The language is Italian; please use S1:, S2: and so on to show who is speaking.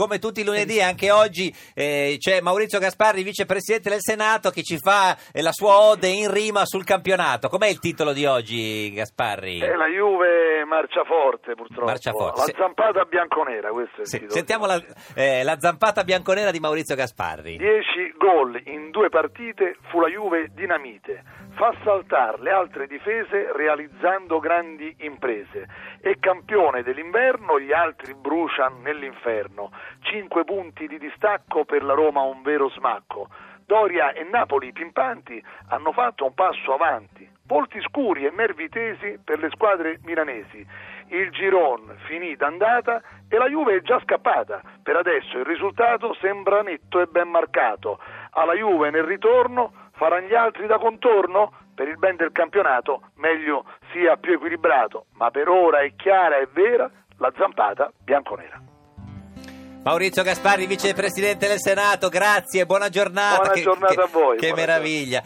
S1: Come tutti i lunedì, anche oggi eh, c'è Maurizio Gasparri, vicepresidente del Senato, che ci fa eh, la sua ode in rima sul campionato. Com'è il titolo di oggi, Gasparri?
S2: Eh, la Juve marcia forte purtroppo.
S1: Marcia forte,
S2: La
S1: sì.
S2: zampata bianconera, questo è il
S1: Sì,
S2: titolo.
S1: sentiamo la, eh, la zampata bianconera di Maurizio Gasparri.
S2: 10 gol in due partite fu la Juve dinamite. Fa saltare le altre difese realizzando grandi imprese. È campione dell'inverno, gli altri bruciano nell'inferno. 5 punti di distacco per la Roma, un vero smacco. Doria e Napoli pimpanti hanno fatto un passo avanti. Volti scuri e nervi tesi per le squadre milanesi. Il Giron finì d'andata e la Juve è già scappata. Per adesso il risultato sembra netto e ben marcato. Alla Juve nel ritorno faranno gli altri da contorno? Per il ben del campionato meglio sia più equilibrato, ma per ora è chiara e vera la zampata bianconera.
S1: Maurizio Gasparri, vicepresidente del Senato, grazie, buona giornata.
S2: Buona giornata a voi,
S1: Che meraviglia.